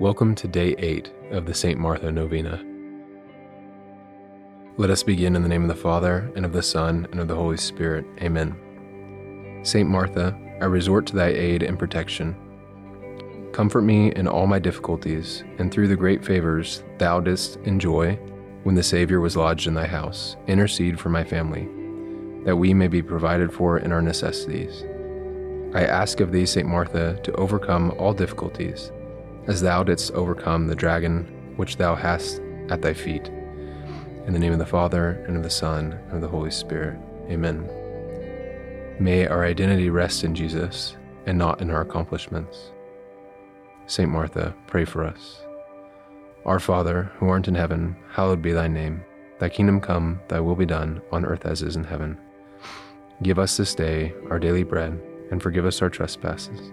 Welcome to day 8 of the St. Martha Novena. Let us begin in the name of the Father, and of the Son, and of the Holy Spirit. Amen. St. Martha, I resort to thy aid and protection. Comfort me in all my difficulties, and through the great favors thou didst enjoy when the Savior was lodged in thy house, intercede for my family, that we may be provided for in our necessities. I ask of thee, St. Martha, to overcome all difficulties as thou didst overcome the dragon which thou hast at thy feet. In the name of the Father, and of the Son, and of the Holy Spirit. Amen. May our identity rest in Jesus and not in our accomplishments. Saint Martha, pray for us. Our Father, who art in heaven, hallowed be thy name. Thy kingdom come, thy will be done, on earth as is in heaven. Give us this day our daily bread, and forgive us our trespasses